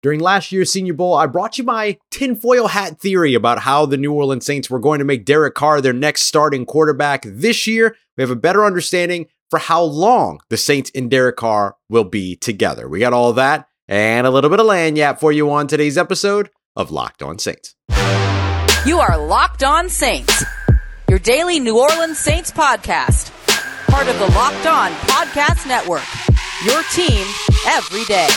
During last year's Senior Bowl, I brought you my tinfoil hat theory about how the New Orleans Saints were going to make Derek Carr their next starting quarterback. This year, we have a better understanding for how long the Saints and Derek Carr will be together. We got all that and a little bit of lagniappe for you on today's episode of Locked On Saints. You are Locked On Saints, your daily New Orleans Saints podcast, part of the Locked On Podcast Network. Your team every day.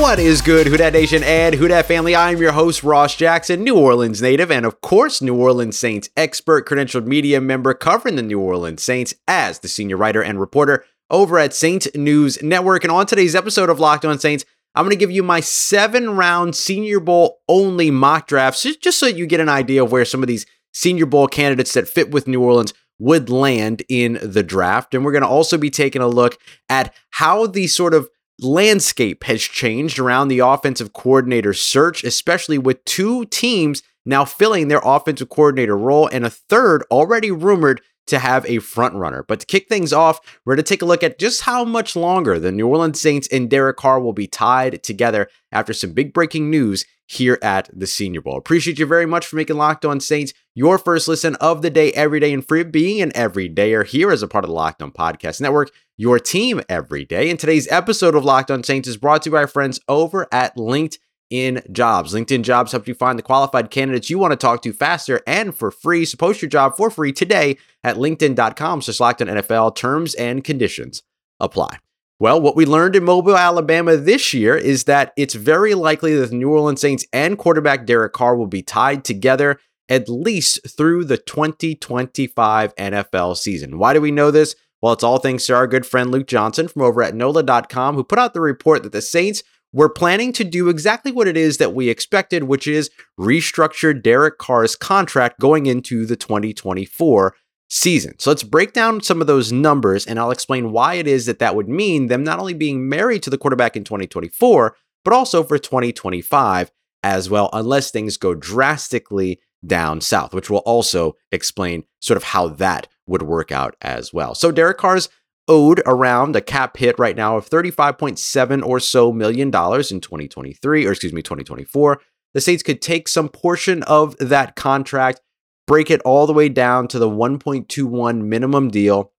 What is good, Who Dat Nation and Who Dat family? I'm your host, Ross Jackson, New Orleans native, and of course, New Orleans Saints expert, credentialed media member covering the New Orleans Saints as the senior writer and reporter over at Saints News Network. And on today's episode of Locked On Saints, I'm going to give you my seven round Senior Bowl only mock drafts, just so you get an idea of where some of these Senior Bowl candidates that fit with New Orleans would land in the draft. And we're going to also be taking a look at how the sort of landscape has changed around the offensive coordinator search, especially with two teams now filling their offensive coordinator role and a third already rumored to have a front runner. But to kick things off, we're going to take a look at just how much longer the New Orleans Saints and Derek Carr will be tied together after some big breaking news here at the Senior Bowl. Appreciate you very much for making Locked On Saints your first listen of the day, every day, and free being an everydayer here as a part of the Locked On Podcast Network, your team every day. And today's episode of Locked On Saints is brought to you by our friends over at LinkedIn Jobs. LinkedIn Jobs helps you find the qualified candidates you want to talk to faster and for free. So post your job for free today at linkedin.com slash locked on NFL. Terms and conditions apply. Well, what we learned in Mobile, Alabama this year is that it's very likely that the New Orleans Saints and quarterback Derek Carr will be tied together at least through the 2025 NFL season. Why do we know this? Well, it's all thanks to our good friend Luke Johnson from over at NOLA.com, who put out the report that the Saints were planning to do exactly what it is that we expected, which is restructure Derek Carr's contract going into the 2024 season. So let's break down some of those numbers and I'll explain why it is that that would mean them not only being married to the quarterback in 2024, but also for 2025 as well, unless things go drastically down south, which will also explain sort of how that would work out as well. So Derek Carr's owed around a cap hit right now of 35.7 or so million dollars in 2023, or excuse me, 2024. The Saints could take some portion of that contract break it all the way down to the 1.21 minimum deal,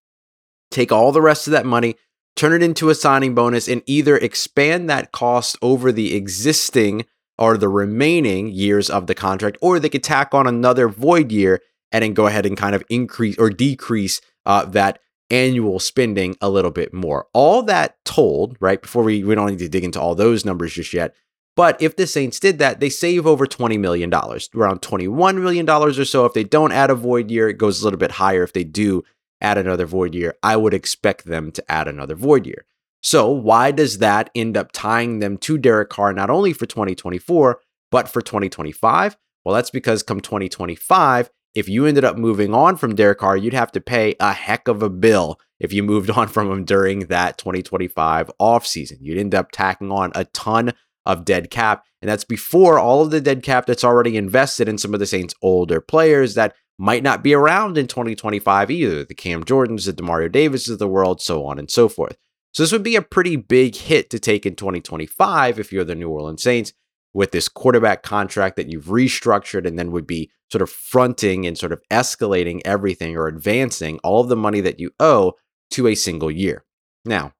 take all the rest of that money, turn it into a signing bonus, and either expand that cost over the existing or the remaining years of the contract, or they could tack on another void year and then go ahead and kind of increase or decrease uh, that annual spending a little bit more. All that told, right? Before we we don't need to dig into all those numbers just yet. But if the Saints did that, they save over $20 million, around $21 million or so. If they don't add a void year, it goes a little bit higher. If they do add another void year, I would expect them to add another void year. So, why does that end up tying them to Derek Carr not only for 2024, but for 2025? Well, that's because come 2025, if you ended up moving on from Derek Carr, you'd have to pay a heck of a bill if you moved on from him during that 2025 offseason. You'd end up tacking on a ton of dead cap. And that's before all of the dead cap that's already invested in some of the Saints' older players that might not be around in 2025 either. The Cam Jordans, the Demario Davis of the world, so on and so forth. So this would be a pretty big hit to take in 2025 if you're the New Orleans Saints with this quarterback contract that you've restructured and then would be sort of fronting and sort of escalating everything or advancing all of the money that you owe to a single year. Now,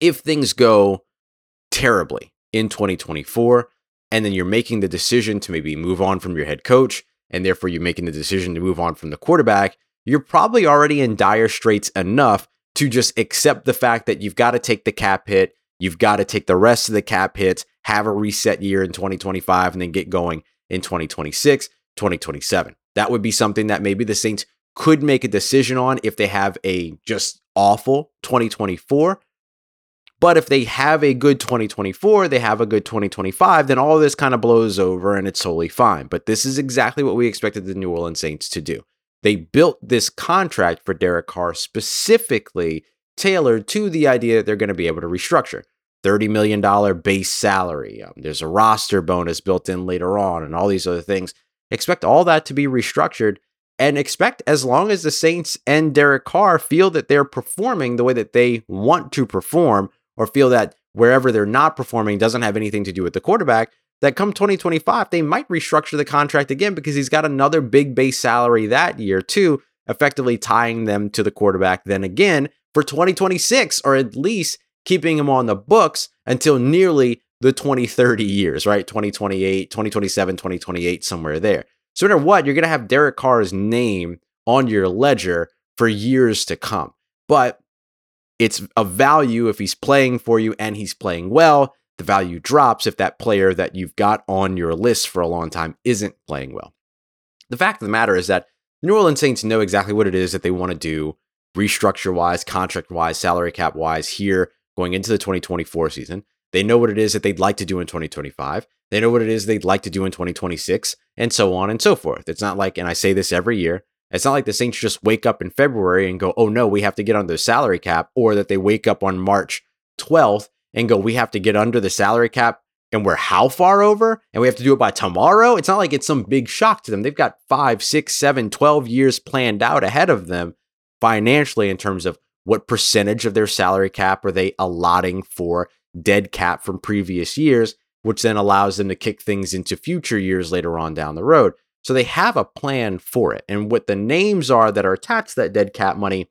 if things go terribly, in 2024, and then you're making the decision to maybe move on from your head coach, and therefore you're making the decision to move on from the quarterback, you're probably already in dire straits enough to just accept the fact that you've got to take the cap hit, you've got to take the rest of the cap hits, have a reset year in 2025, and then get going in 2026, 2027. That would be something that maybe the Saints could make a decision on if they have a just awful 2024 but if they have a good 2024, they have a good 2025, then all this kind of blows over and it's totally fine. But this is exactly what we expected the New Orleans Saints to do. They built this contract for Derek Carr specifically tailored to the idea that they're going to be able to restructure. $30 million base salary. Um, there's a roster bonus built in later on and all these other things. Expect all that to be restructured and expect as long as the Saints and Derek Carr feel that they're performing the way that they want to perform, or feel that wherever they're not performing doesn't have anything to do with the quarterback, that come 2025, they might restructure the contract again because he's got another big base salary that year, too, effectively tying them to the quarterback then again for 2026, or at least keeping him on the books until nearly the 2030 years, right? 2028, 2027, 2028, somewhere there. So, no matter what, you're going to have Derek Carr's name on your ledger for years to come. But it's a value if he's playing for you and he's playing well. The value drops if that player that you've got on your list for a long time isn't playing well. The fact of the matter is that New Orleans Saints know exactly what it is that they want to do, restructure wise, contract wise, salary cap wise, here going into the 2024 season. They know what it is that they'd like to do in 2025. They know what it is they'd like to do in 2026, and so on and so forth. It's not like, and I say this every year, it's not like the Saints just wake up in February and go, oh no, we have to get under the salary cap, or that they wake up on March 12th and go, we have to get under the salary cap and we're how far over and we have to do it by tomorrow. It's not like it's some big shock to them. They've got five, six, seven, 12 years planned out ahead of them financially in terms of what percentage of their salary cap are they allotting for dead cap from previous years, which then allows them to kick things into future years later on down the road. So they have a plan for it. And what the names are that are attached to that dead cap money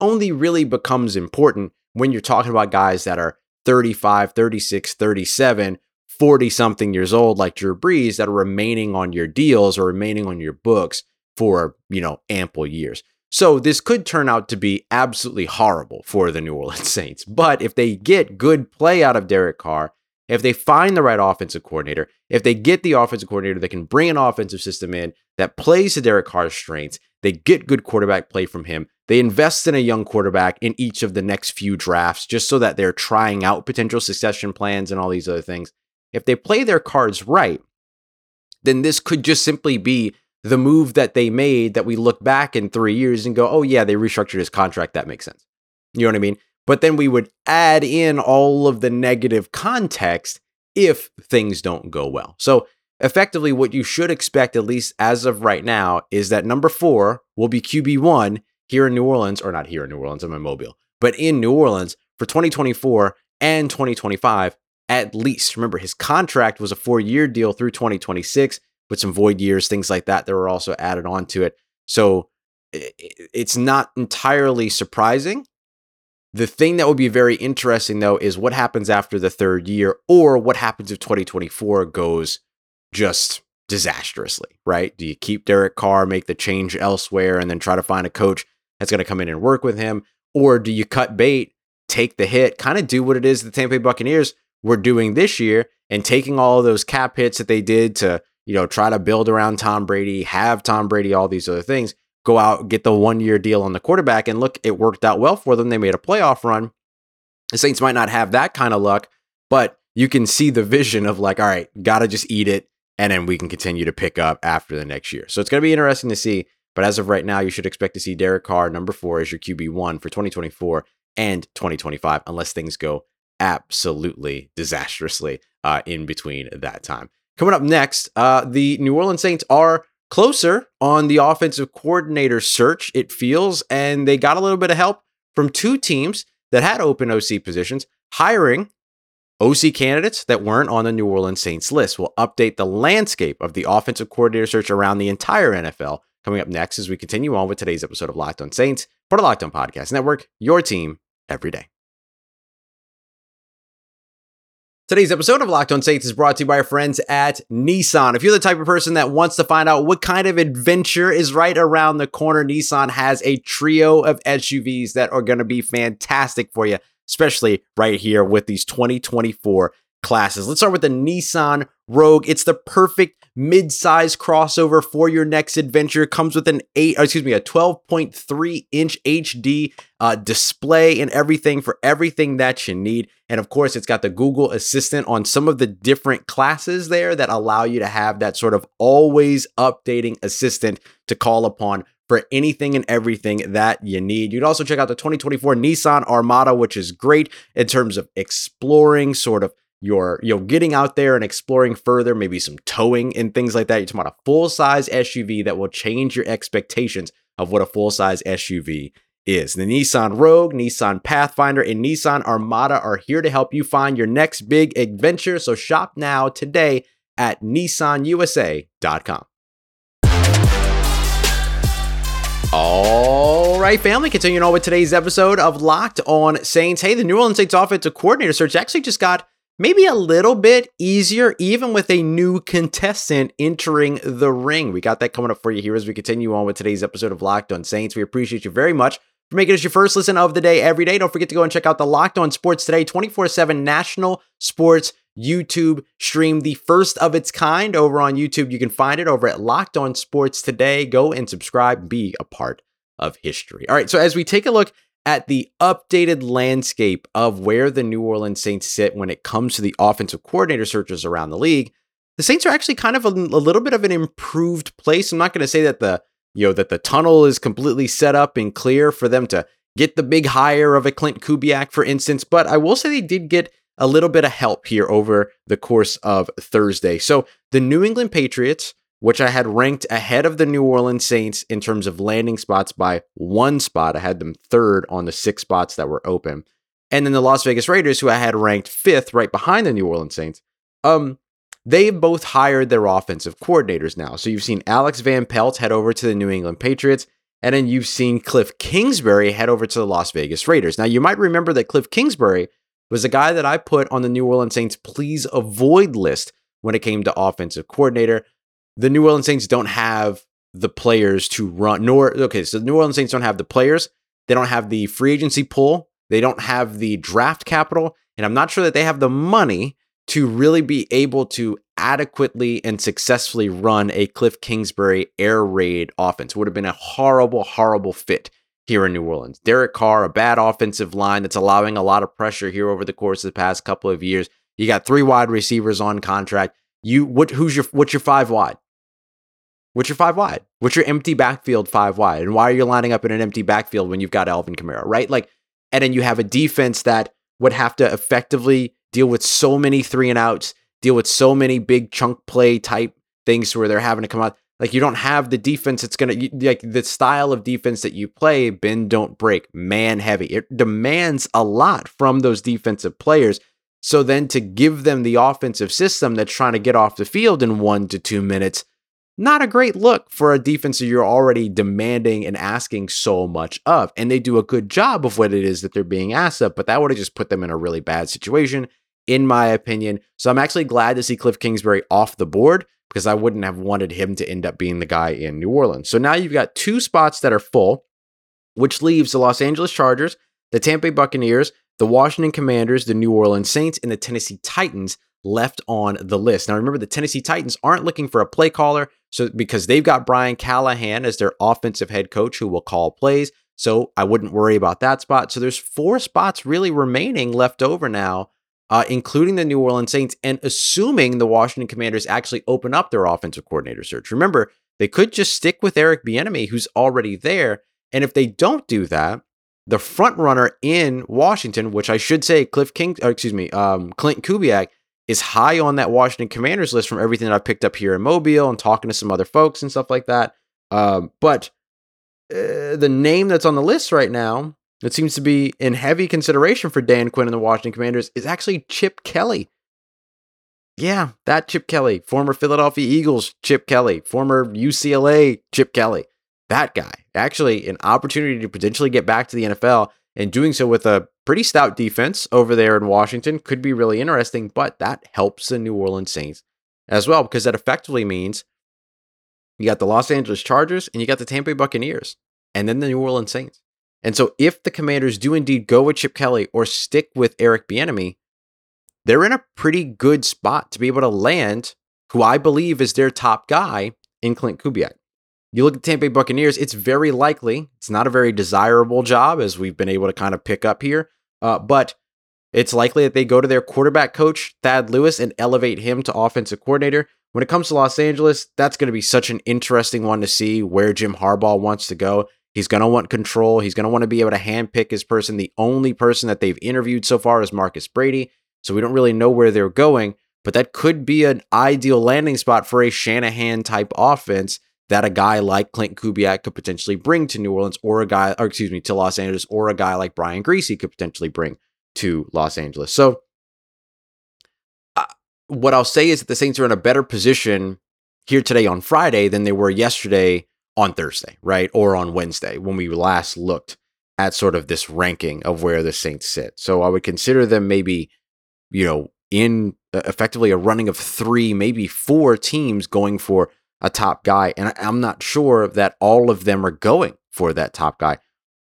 only really becomes important when you're talking about guys that are 35, 36, 37, 40 something years old, like Drew Brees, that are remaining on your deals or remaining on your books for, you know, ample years. So this could turn out to be absolutely horrible for the New Orleans Saints. But if they get good play out of Derek Carr, if they find the right offensive coordinator, if they get the offensive coordinator that can bring an offensive system in that plays to Derek Carr's strengths, they get good quarterback play from him. They invest in a young quarterback in each of the next few drafts just so that they're trying out potential succession plans and all these other things. If they play their cards right, then this could just simply be the move that they made that we look back in three years and go, oh, yeah, they restructured his contract. That makes sense. You know what I mean? but then we would add in all of the negative context if things don't go well. So, effectively, what you should expect, at least as of right now, is that number four will be QB1 here in New Orleans, or not here in New Orleans, I'm in Mobile, but in New Orleans for 2024 and 2025 at least. Remember, his contract was a four year deal through 2026 with some void years, things like that, that were also added on to it. So, it's not entirely surprising the thing that would be very interesting, though, is what happens after the third year, or what happens if 2024 goes just disastrously, right? Do you keep Derek Carr, make the change elsewhere, and then try to find a coach that's going to come in and work with him? Or do you cut bait, take the hit, kind of do what it is the Tampa Bay Buccaneers were doing this year and taking all of those cap hits that they did to, you know, try to build around Tom Brady, have Tom Brady, all these other things, go out, get the one year deal on the quarterback. And look, it worked out well for them. They made a playoff run. The Saints might not have that kind of luck, but you can see the vision of like, all right, got to just eat it. And then we can continue to pick up after the next year. So it's going to be interesting to see. But as of right now, you should expect to see Derek Carr, number four, as your QB1 for 2024 and 2025, unless things go absolutely disastrously uh, in between that time. Coming up next, uh, the New Orleans Saints are closer on the offensive coordinator search, it feels, and they got a little bit of help from two teams that had open OC positions, hiring OC candidates that weren't on the New Orleans Saints list. We'll update the landscape of the offensive coordinator search around the entire NFL coming up next as we continue on with today's episode of Locked On Saints, part of Locked On Podcast Network, your team every day. Today's episode of Locked On Saints is brought to you by our friends at Nissan. If you're the type of person that wants to find out what kind of adventure is right around the corner, Nissan has a trio of SUVs that are going to be fantastic for you, especially right here with these 2024 classes. Let's start with the Nissan Rogue. It's the perfect mid-size crossover for your next adventure. Comes with an eight, excuse me, a 12.3 inch HD uh, display and everything for everything that you need. And of course, it's got the Google Assistant on some of the different classes there that allow you to have that sort of always updating assistant to call upon for anything and everything that you need. You'd also check out the 2024 Nissan Armada, which is great in terms of exploring sort of you're you know getting out there and exploring further, maybe some towing and things like that. You're talking about a full size SUV that will change your expectations of what a full size SUV is. The Nissan Rogue, Nissan Pathfinder, and Nissan Armada are here to help you find your next big adventure. So shop now today at nissanusa.com. All right, family, continuing on with today's episode of Locked on Saints. Hey, the New Orleans Saints offensive coordinator search actually just got maybe a little bit easier, even with a new contestant entering the ring. We got that coming up for you here as we continue on with today's episode of Locked on Saints. We appreciate you very much for making us your first listen of the day every day. Don't forget to go and check out the Locked on Sports Today 24 7 national sports YouTube stream, the first of its kind over on YouTube. You can find it over at Locked On Sports Today. Go and subscribe, be a part of history. All right, so as we take a look at the updated landscape of where the New Orleans Saints sit when it comes to the offensive coordinator searches around the league, the Saints are actually kind of a, a little bit of an improved place. I'm not going to say that the you know that the tunnel is completely set up and clear for them to get the big hire of a Klint Kubiak, for instance, but I will say they did get a little bit of help here over the course of Thursday. So the New England Patriots, which I had ranked ahead of the New Orleans Saints in terms of landing spots by one spot, I had them third on the six spots that were open. And then the Las Vegas Raiders, who I had ranked fifth right behind the New Orleans Saints, um, they've both hired their offensive coordinators now. So you've seen Alex Van Pelt head over to the New England Patriots, and then you've seen Cliff Kingsbury head over to the Las Vegas Raiders. Now you might remember that Cliff Kingsbury was a guy that I put on the New Orleans Saints please avoid list when it came to offensive coordinator. The New Orleans Saints don't have the players to run, nor, okay, so the New Orleans Saints don't have the players. They don't have the free agency pool. They don't have the draft capital. And I'm not sure that they have the money to really be able to adequately and successfully run a Cliff Kingsbury air raid offense. It would have been a horrible, horrible fit here in New Orleans. Derek Carr, a bad offensive line that's allowing a lot of pressure here over the course of the past couple of years. You got three wide receivers on contract. You what who's your what's your five wide? What's your five wide? What's your empty backfield five wide? And why are you lining up in an empty backfield when you've got Alvin Kamara, right? Like, and then you have a defense that would have to effectively deal with so many three and outs, deal with so many big chunk play type things where they're having to come out. Like you don't have the defense that's gonna like the style of defense that you play. Bend don't break, man heavy. It demands a lot from those defensive players. So then to give them the offensive system that's trying to get off the field in one to two minutes, not a great look for a defense that you're already demanding and asking so much of. And they do a good job of what it is that they're being asked of, but that would have just put them in a really bad situation, in my opinion. So I'm actually glad to see Cliff Kingsbury off the board because I wouldn't have wanted him to end up being the guy in New Orleans. So now you've got two spots that are full, which leaves the Los Angeles Chargers, the Tampa Bay Buccaneers, the Washington Commanders, the New Orleans Saints, and the Tennessee Titans left on the list. Now remember the Tennessee Titans aren't looking for a play caller, so because they've got Brian Callahan as their offensive head coach who will call plays. So I wouldn't worry about that spot. So there's four spots really remaining left over now uh, including the New Orleans Saints, and assuming the Washington Commanders actually open up their offensive coordinator search. Remember, they could just stick with Eric Bieniemy, who's already there. And if they don't do that, the front runner in Washington, which I should say, Cliff King, excuse me, um, Klint Kubiak, is high on that Washington Commanders list from everything that I've picked up here in Mobile and talking to some other folks and stuff like that. Um, but uh, the name that's on the list right now that seems to be in heavy consideration for Dan Quinn and the Washington Commanders is actually Chip Kelly. Yeah, that Chip Kelly, former Philadelphia Eagles Chip Kelly, former UCLA Chip Kelly. That guy. Actually, an opportunity to potentially get back to the NFL and doing so with a pretty stout defense over there in Washington could be really interesting, but that helps the New Orleans Saints as well because that effectively means you got the Los Angeles Chargers and you got the Tampa Bay Buccaneers and then the New Orleans Saints. And so if the commanders do indeed go with Chip Kelly or stick with Eric Bieniemy, they're in a pretty good spot to be able to land who I believe is their top guy in Klint Kubiak. You look at Tampa Bay Buccaneers, it's very likely, it's not a very desirable job as we've been able to kind of pick up here, uh, but it's likely that they go to their quarterback coach, Thad Lewis, and elevate him to offensive coordinator. When it comes to Los Angeles, that's going to be such an interesting one to see where Jim Harbaugh wants to go. He's going to want control. He's going to want to be able to handpick his person. The only person that they've interviewed so far is Marcus Brady. So we don't really know where they're going, but that could be an ideal landing spot for a Shanahan type offense that a guy like Klint Kubiak could potentially bring to New Orleans or a guy, or excuse me, to Los Angeles, or a guy like Brian Griese could potentially bring to Los Angeles. So uh, what I'll say is that the Saints are in a better position here today on Friday than they were yesterday on Thursday, right? Or on Wednesday when we last looked at sort of this ranking of where the Saints sit. So I would consider them maybe, you know, in effectively a running of three, maybe four teams going for a top guy. And I'm not sure that all of them are going for that top guy.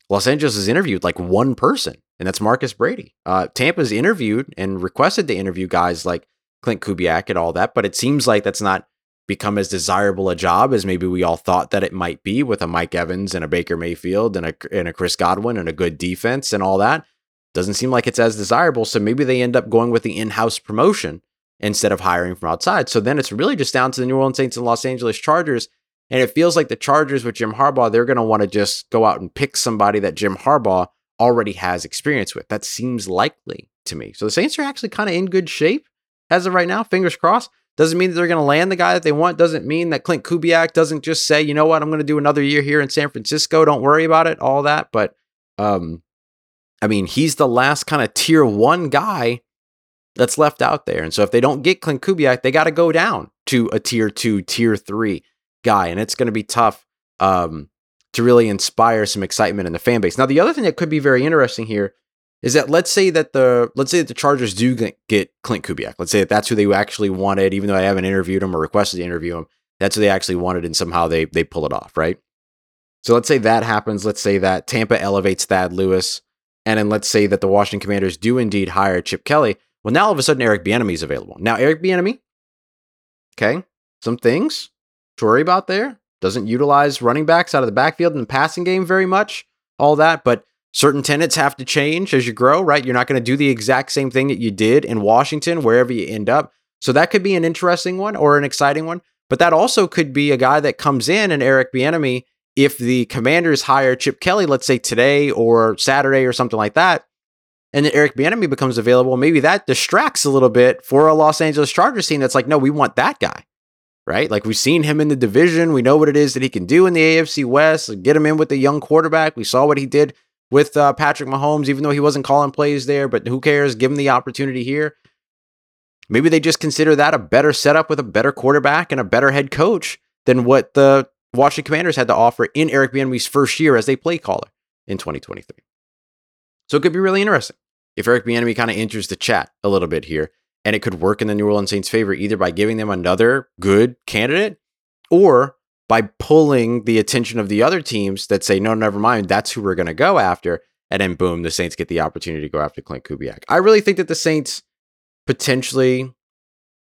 Los Angeles has interviewed like one person, and that's Marcus Brady. Uh, Tampa's interviewed and requested to interview guys like Klint Kubiak and all that, but it seems like that's not become as desirable a job as maybe we all thought that it might be with a Mike Evans and a Baker Mayfield and a and a Chris Godwin and a good defense and all that. Doesn't seem like it's as desirable, so maybe they end up going with the in-house promotion instead of hiring from outside. So then it's really just down to the New Orleans Saints and Los Angeles Chargers. And it feels like the Chargers with Jim Harbaugh, they're going to want to just go out and pick somebody that Jim Harbaugh already has experience with. That seems likely to me. So the Saints are actually kind of in good shape as of right now. Fingers crossed. Doesn't mean that they're going to land the guy that they want. Doesn't mean that Klint Kubiak doesn't just say, you know what, I'm going to do another year here in San Francisco. Don't worry about it, all that. But, um, I mean, he's the last kind of tier one guy that's left out there. And so if they don't get Klint Kubiak, they got to go down to a tier two, tier three guy. And it's going to be tough um, to really inspire some excitement in the fan base. Now, the other thing that could be very interesting here is that let's say that the let's say that the Chargers do get Klint Kubiak. Let's say that that's who they actually wanted, even though I haven't interviewed him or requested to interview him. That's who they actually wanted, and somehow they they pull it off, right? So let's say that happens. Let's say that Tampa elevates Thad Lewis, and then let's say that the Washington Commanders do indeed hire Chip Kelly. Well, now all of a sudden Eric Bieniemy is available. Now Eric Bieniemy, okay, some things to worry about there. Doesn't utilize running backs out of the backfield in the passing game very much. All that, but certain tenets have to change as you grow, right? You're not going to do the exact same thing that you did in Washington, wherever you end up. So that could be an interesting one or an exciting one. But that also could be a guy that comes in and Eric Bieniemy, if the Commanders hire Chip Kelly, let's say today or Saturday or something like that, and then Eric Bieniemy becomes available, maybe that distracts a little bit for a Los Angeles Chargers team that's like, no, we want that guy, right? Like we've seen him in the division, we know what it is that he can do in the AFC West. Get him in with the young quarterback. We saw what he did with uh, Patrick Mahomes, even though he wasn't calling plays there. But who cares? Give him the opportunity here. Maybe they just consider that a better setup with a better quarterback and a better head coach than what the Washington Commanders had to offer in Eric Bieniemy's first year as a play caller in 2023. So it could be really interesting if Eric Bieniemy kind of enters the chat a little bit here, and it could work in the New Orleans Saints' favor either by giving them another good candidate or by pulling the attention of the other teams that say, no, never mind, that's who we're going to go after. And then boom, the Saints get the opportunity to go after Klint Kubiak. I really think that the Saints potentially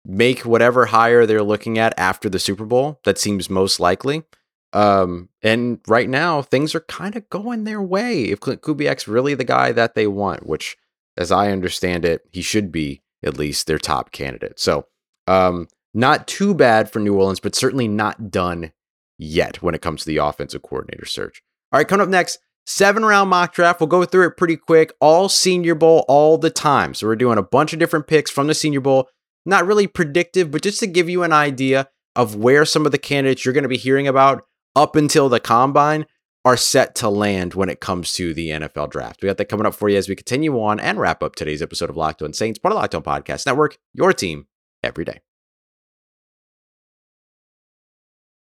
make whatever hire they're looking at after the Super Bowl. That seems most likely. Um, and right now, things are kind of going their way. If Klint Kubiak's really the guy that they want, which, as I understand it, he should be at least their top candidate. So, um, not too bad for New Orleans, but certainly not done yet when it comes to the offensive coordinator search. All right, coming up next, seven round mock draft. We'll go through it pretty quick. All Senior Bowl all the time. So we're doing a bunch of different picks from the Senior Bowl. Not really predictive, but just to give you an idea of where some of the candidates you're going to be hearing about up until the combine are set to land when it comes to the NFL draft. We got that coming up for you as we continue on and wrap up today's episode of Locked On Saints, part of Locked On Podcast Network, your team every day.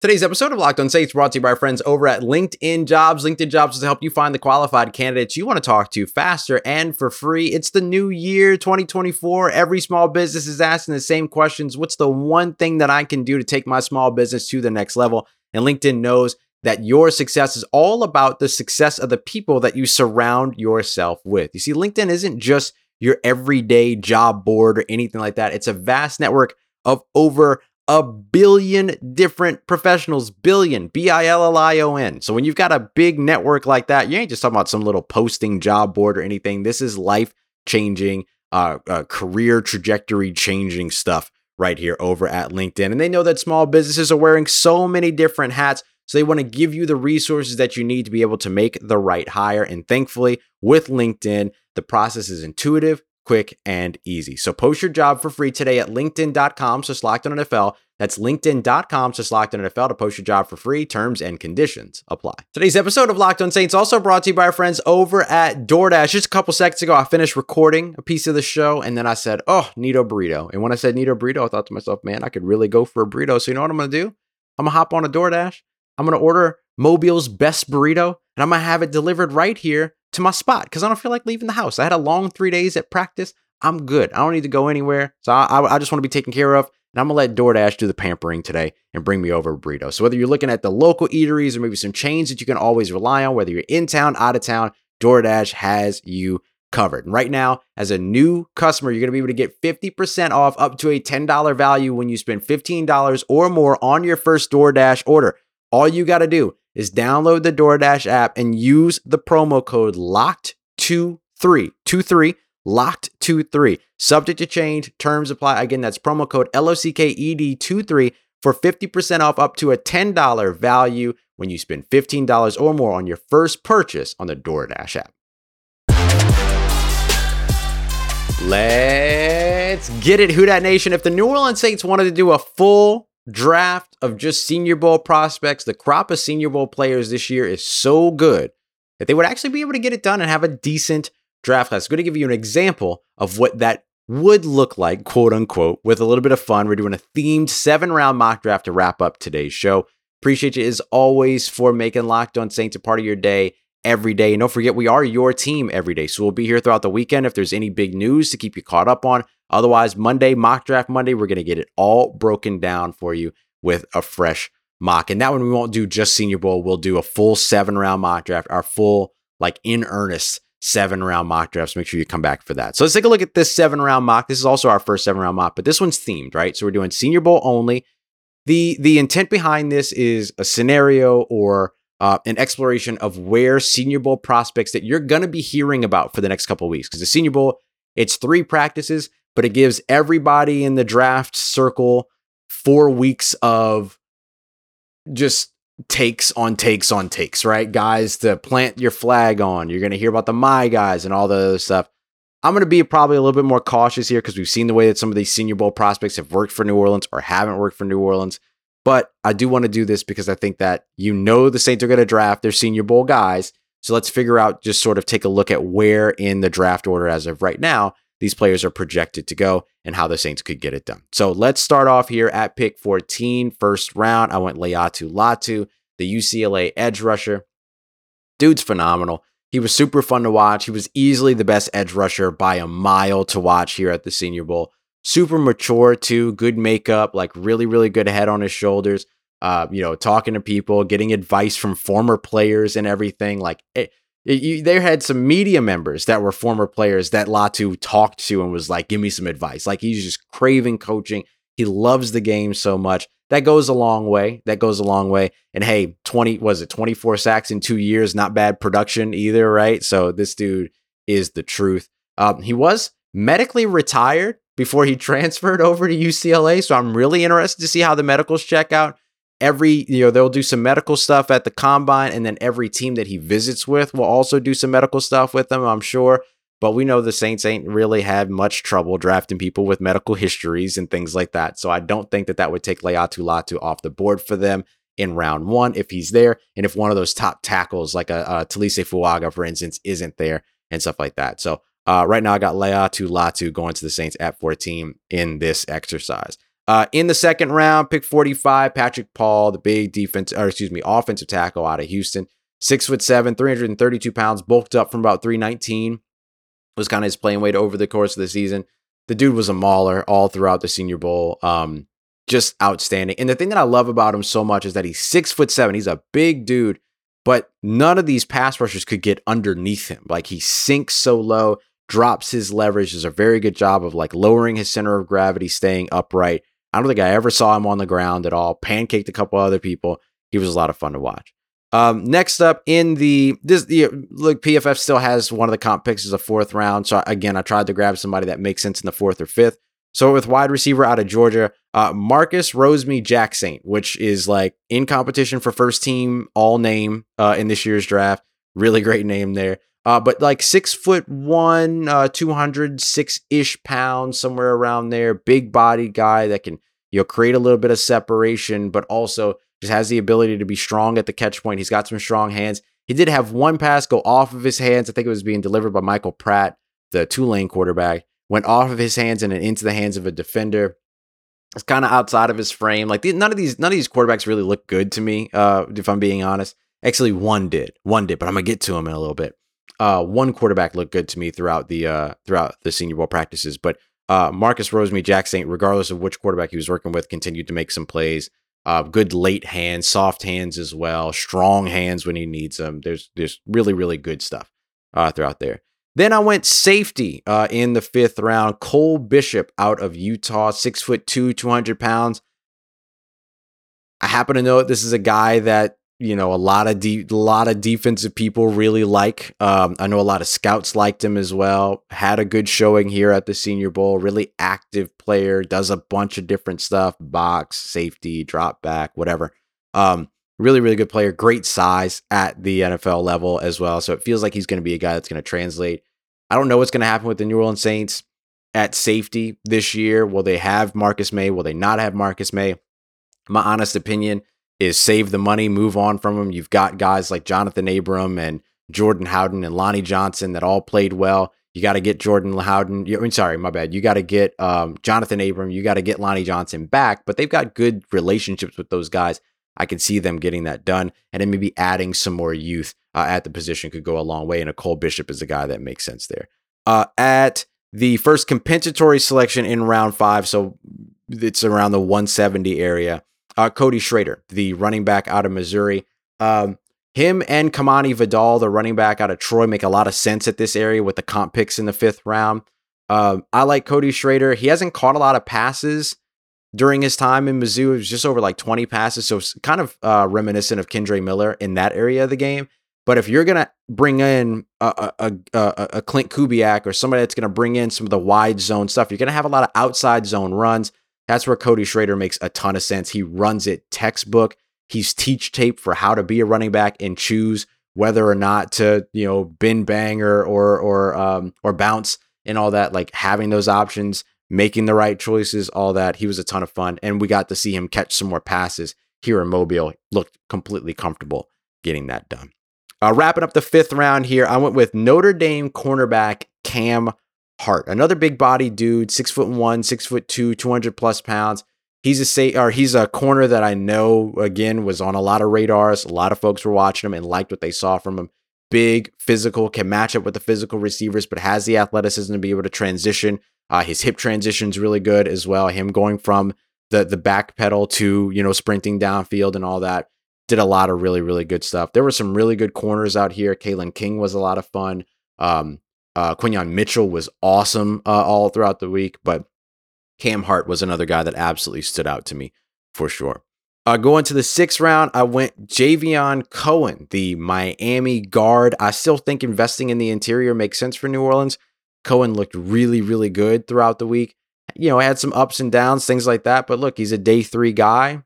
Today's episode of Locked On Saints brought to you by our friends over at LinkedIn Jobs. LinkedIn Jobs is to help you find the qualified candidates you want to talk to faster and for free. It's the new year, 2024. Every small business is asking the same questions. What's the one thing that I can do to take my small business to the next level? And LinkedIn knows that your success is all about the success of the people that you surround yourself with. You see, LinkedIn isn't just your everyday job board or anything like that. It's a vast network of over a billion different professionals, billion, B I L L I O N. So when you've got a big network like that, you ain't just talking about some little posting job board or anything. This is life changing, uh, uh, career trajectory changing stuff right here over at LinkedIn. And they know that small businesses are wearing so many different hats. So they want to give you the resources that you need to be able to make the right hire. And thankfully, with LinkedIn, the process is intuitive, quick, and easy. So post your job for free today at linkedin.com slash locked on NFL. That's linkedin.com slash locked on NFL to post your job for free. Terms and conditions apply. Today's episode of Locked on Saints also brought to you by our friends over at DoorDash. Just a couple seconds ago, I finished recording a piece of the show and then I said, oh, Nito burrito. And when I said Nito burrito, I thought to myself, man, I could really go for a burrito. So you know what I'm going to do? I'm going to hop on a DoorDash. I'm going to order Mobile's best burrito and I'm going to have it delivered right here to my spot because I don't feel like leaving the house. I had a long three days at practice. I'm good. I don't need to go anywhere. So I, I, I just want to be taken care of. And I'm to let DoorDash do the pampering today and bring me over a burrito. So whether you're looking at the local eateries or maybe some chains that you can always rely on, whether you're in town, out of town, DoorDash has you covered. And right now, as a new customer, you're going to be able to get 50% off up to a $10 value when you spend $15 or more on your first DoorDash order. All you got to do is download the DoorDash app and use the promo code LOCKED23, 23, LOCKED23. Subject to change, terms apply. Again, that's promo code LOCKED23 for 50% off up to a $10 value when you spend $15 or more on your first purchase on the DoorDash app. Let's get it, Who Dat Nation. If the New Orleans Saints wanted to do a full draft of just Senior Bowl prospects, the crop of Senior Bowl players this year is so good that they would actually be able to get it done and have a decent draft class. I'm going to give you an example of what that would look like, quote unquote, with a little bit of fun. We're doing a themed seven round mock draft to wrap up today's show. Appreciate you as always for making Locked On Saints a part of your day every day. And don't forget, we are your team every day. So we'll be here throughout the weekend if there's any big news to keep you caught up on. Otherwise, Monday, mock draft Monday, we're going to get it all broken down for you with a fresh mock. And that one we won't do just Senior Bowl. We'll do a full seven round mock draft, our full, like in earnest seven round mock drafts. Make sure you come back for that. So let's take a look at this seven round mock. This is also our first seven round mock, but this one's themed, right? So we're doing Senior Bowl only. The the intent behind this is a scenario or uh, an exploration of where Senior Bowl prospects that you're going to be hearing about for the next couple weeks. Because the Senior Bowl, it's three practices, but it gives everybody in the draft circle four weeks of just takes on takes on takes, right? Guys to plant your flag on. You're going to hear about the my guys and all the other stuff. I'm going to be probably a little bit more cautious here because we've seen the way that some of these Senior Bowl prospects have worked for New Orleans or haven't worked for New Orleans. But I do want to do this because I think that you know the Saints are going to draft their Senior Bowl guys. So let's figure out, just sort of take a look at where in the draft order as of right now these players are projected to go and how the Saints could get it done. So let's start off here at pick 14, first round. I went Laiatu Latu, the UCLA edge rusher. Dude's phenomenal. He was super fun to watch. He was easily the best edge rusher by a mile to watch here at the Senior Bowl. Super mature too, good makeup, like really, really good head on his shoulders. Uh, you know, talking to people, getting advice from former players and everything. Like it, you, there had some media members that were former players that Latu talked to and was like, "Give me some advice." Like he's just craving coaching. He loves the game so much. That goes a long way. That goes a long way. And hey, 20 was it 24 sacks in 2 years, not bad production either, right? So this dude is the truth. Um, he was medically retired before he transferred over to UCLA, so I'm really interested to see how the medicals check out every you know they'll do some medical stuff at the combine and then every team that he visits with will also do some medical stuff with them i'm sure. But we know the saints ain't really had much trouble drafting people with medical histories and things like that. So i don't think that that would take Laiatu Latu off the board for them in round one if he's there and if one of those top tackles like a, a Taliese Fuaga for instance isn't there and stuff like that. So uh, right now i got Laiatu Latu going to the saints at 14 in this exercise uh, in the second round, pick 45, Patrick Paul, the big defense, or excuse me, offensive tackle out of Houston. Six foot seven, 332 pounds, bulked up from about 319. Was kind of his playing weight over the course of the season. The dude was a mauler all throughout the Senior Bowl. Um, just outstanding. And the thing that I love about him so much is that he's six foot seven. He's a big dude, but none of these pass rushers could get underneath him. Like he sinks so low, drops his leverage, does a very good job of like lowering his center of gravity, staying upright. I don't think I ever saw him on the ground at all. Pancaked a couple other people. He was a lot of fun to watch. Um, next up in the this the look PFF still has one of the comp picks as a fourth round. So again, I tried to grab somebody that makes sense in the fourth or fifth. So with wide receiver out of Georgia, uh, Marcus Rosemy-Jacksaint, which is like in competition for first team all name uh, in this year's draft. Really great name there. Uh, but like six foot one, uh, 206 ish pounds, somewhere around there. Big body guy that can, you know, create a little bit of separation, but also just has the ability to be strong at the catch point. He's got some strong hands. He did have one pass go off of his hands. I think it was being delivered by Michael Pratt, the Tulane quarterback. Went off of his hands and into the hands of a defender. It's kind of outside of his frame. Like none of these, none of these quarterbacks really look good to me. Uh, if I'm being honest, actually one did, one did, but I'm gonna get to him in a little bit. Uh, one quarterback looked good to me throughout the uh throughout the Senior Bowl practices, but uh, Marcus Rosemy, Jack Saint, regardless of which quarterback he was working with, continued to make some plays. Uh, good late hands, soft hands as well, strong hands when he needs them. There's there's really really good stuff uh, throughout there. Then I went safety uh, in the fifth round. Cole Bishop out of Utah, six foot two, two hundred pounds. I happen to know this is a guy that you know a lot of de- a lot of defensive people really like. Um, I know a lot of scouts liked him as well. Had a good showing here at the Senior Bowl. Really active player. Does a bunch of different stuff: box, safety, drop back, whatever. Um, really, really good player. Great size at the NFL level as well. So it feels like he's going to be a guy that's going to translate. I don't know what's going to happen with the New Orleans Saints at safety this year. Will they have Marcus Maye? Will they not have Marcus Maye? My honest opinion is save the money, move on from him. You've got guys like Jonathan Abram and Jordan Howden and Lonnie Johnson that all played well. You got to get Jordan Howden. I mean, sorry, my bad. You got to get um, Jonathan Abram. You got to get Lonnie Johnson back. But they've got good relationships with those guys. I can see them getting that done, and then maybe adding some more youth uh, at the position could go a long way. And a Cole Bishop is a guy that makes sense there. Uh, at the first compensatory selection in round five, so it's around the 170 area uh, Cody Schrader, the running back out of Missouri. Um, him and Kimani Vidal, the running back out of Troy, make a lot of sense at this area with the comp picks in the fifth round. Um, I like Cody Schrader. He hasn't caught a lot of passes during his time in Mizzou. It was just over like 20 passes, so kind of uh, reminiscent of Kendre Miller in that area of the game. But if you're gonna bring in a, a, a, a Klint Kubiak or somebody that's gonna bring in some of the wide zone stuff, you're gonna have a lot of outside zone runs. That's where Cody Schrader makes a ton of sense. He runs it textbook. He's teach tape for how to be a running back and choose whether or not to, you know, bin bang or or or um or bounce and all that. Like having those options, making the right choices, all that. He was a ton of fun, and we got to see him catch some more passes here in Mobile. Looked completely comfortable getting that done. Uh, wrapping up the fifth round here, I went with Notre Dame cornerback Cam Hart, another big body dude, six foot one, six foot two, 200 plus pounds. He's a say or he's a corner that I know again was on a lot of radars. A lot of folks were watching him and liked what they saw from him. Big, physical, can match up with the physical receivers, but has the athleticism to be able to transition. Uh, his hip transition is really good as well. Him going from the the back pedal to you know sprinting downfield and all that did a lot of really really good stuff. There were some really good corners out here. Kalen King was a lot of fun. Um, uh, Quinyon Mitchell was awesome uh, all throughout the week, but Cam Hart was another guy that absolutely stood out to me for sure. Uh, going to the sixth round, I went Javion Cohen, the Miami guard. I still think investing in the interior makes sense for New Orleans. Cohen looked really, really good throughout the week. You know, had some ups and downs, things like that. But look, he's a day three guy.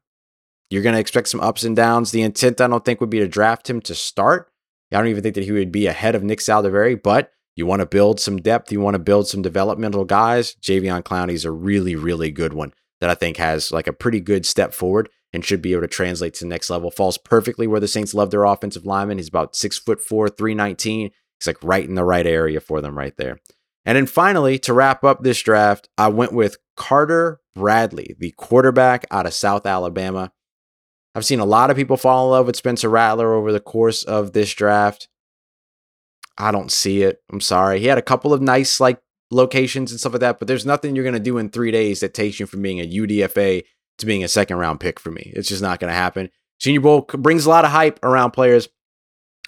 You're going to expect some ups and downs. The intent, I don't think, would be to draft him to start. I don't even think that he would be ahead of Nick Saldiveri, but you want to build some depth, you want to build some developmental guys. Javion Clowney is a really, really good one that I think has like a pretty good step forward and should be able to translate to the next level. Falls perfectly where the Saints love their offensive lineman. He's about six foot four, 319. He's like right in the right area for them right there. And then finally, to wrap up this draft, I went with Carter Bradley, the quarterback out of South Alabama. I've seen a lot of people fall in love with Spencer Rattler over the course of this draft. I don't see it. I'm sorry. He had a couple of nice like locations and stuff like that, but there's nothing you're gonna do in three days that takes you from being a UDFA to being a second round pick for me. It's just not gonna happen. Senior Bowl brings a lot of hype around players.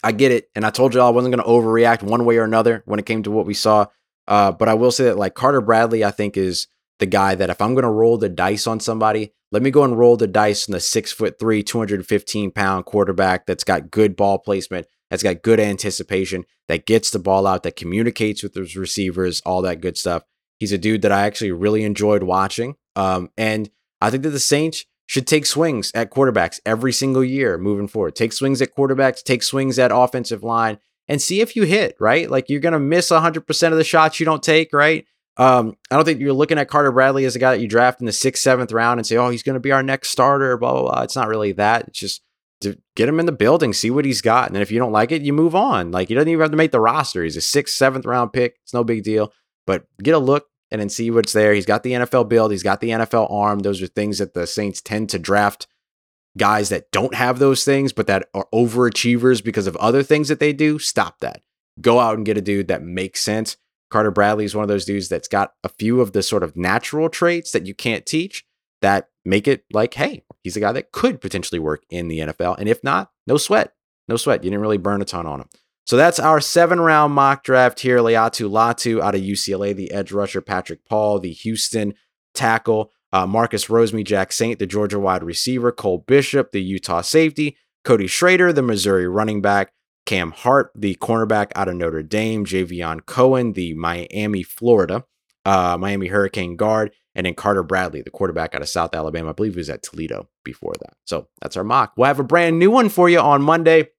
I get it, and I told you all I wasn't gonna overreact one way or another when it came to what we saw. Uh, but I will say that like Carter Bradley, I think is the guy that if I'm gonna roll the dice on somebody, let me go and roll the dice on the six foot three, 215 pound quarterback that's got good ball placement, that's got good anticipation, that gets the ball out, that communicates with his receivers, all that good stuff. He's a dude that I actually really enjoyed watching. Um, and I think that the Saints should take swings at quarterbacks every single year moving forward. Take swings at quarterbacks, take swings at offensive line, and see if you hit, right? Like you're going to miss 100% of the shots you don't take, right? Um, I don't think you're looking at Carter Bradley as a guy that you draft in the sixth, seventh round and say, oh, he's going to be our next starter, blah, blah, blah. It's not really that. It's just get him in the building, see what he's got. And then if you don't like it, you move on. Like he doesn't even have to make the roster. He's a sixth, seventh round pick. It's no big deal. But get a look and then see what's there. He's got the NFL build, he's got the NFL arm. Those are things that the Saints tend to draft guys that don't have those things, but that are overachievers because of other things that they do. Stop that. Go out and get a dude that makes sense. Carter Bradley is one of those dudes that's got a few of the sort of natural traits that you can't teach that make it like, hey, he's a guy that could potentially work in the NFL. And if not, no sweat. No sweat. You didn't really burn a ton on him. So that's our seven round mock draft here. Laiatu Latu out of UCLA, the edge rusher, Patrick Paul, the Houston tackle, uh, Marcus Rosemy-Jacksaint, the Georgia wide receiver, Cole Bishop, the Utah safety, Cody Schrader, the Missouri running back, Cam Hart, the cornerback out of Notre Dame, Javion Cohen, the Miami, Florida, uh, Miami Hurricane guard, and then Carter Bradley, the quarterback out of South Alabama. I believe he was at Toledo before that. So that's our mock. We'll have a brand new one for you on Monday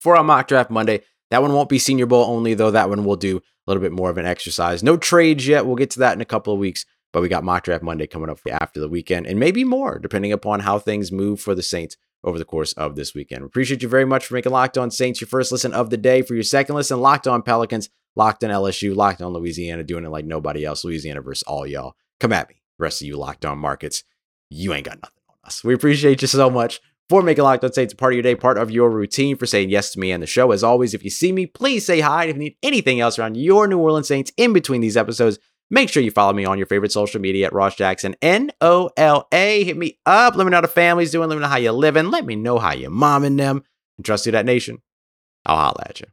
for our mock draft Monday. That one won't be Senior Bowl only, though. That one will do a little bit more of an exercise. No trades yet. We'll get to that in a couple of weeks. But we got mock draft Monday coming up after the weekend, and maybe more, depending upon how things move for the Saints over the course of this weekend. Appreciate you very much for making Locked On Saints your first listen of the day. For your second listen, Locked On Pelicans, Locked On LSU, Locked On Louisiana, doing it like nobody else. Louisiana versus all y'all. Come at me, rest of you Locked On Markets. You ain't got nothing on us. We appreciate you so much for making Locked On Saints a part of your day, part of your routine, for saying yes to me and the show. As always, if you see me, please say hi. If you need anything else around your New Orleans Saints in between these episodes, Make sure you follow me on your favorite social media at Ross Jackson, N O L A. Hit me up. Let me know how the family's doing. Let me know how you're living. Let me know how you're momming them. And trust you, Dat Nation. I'll holla at you.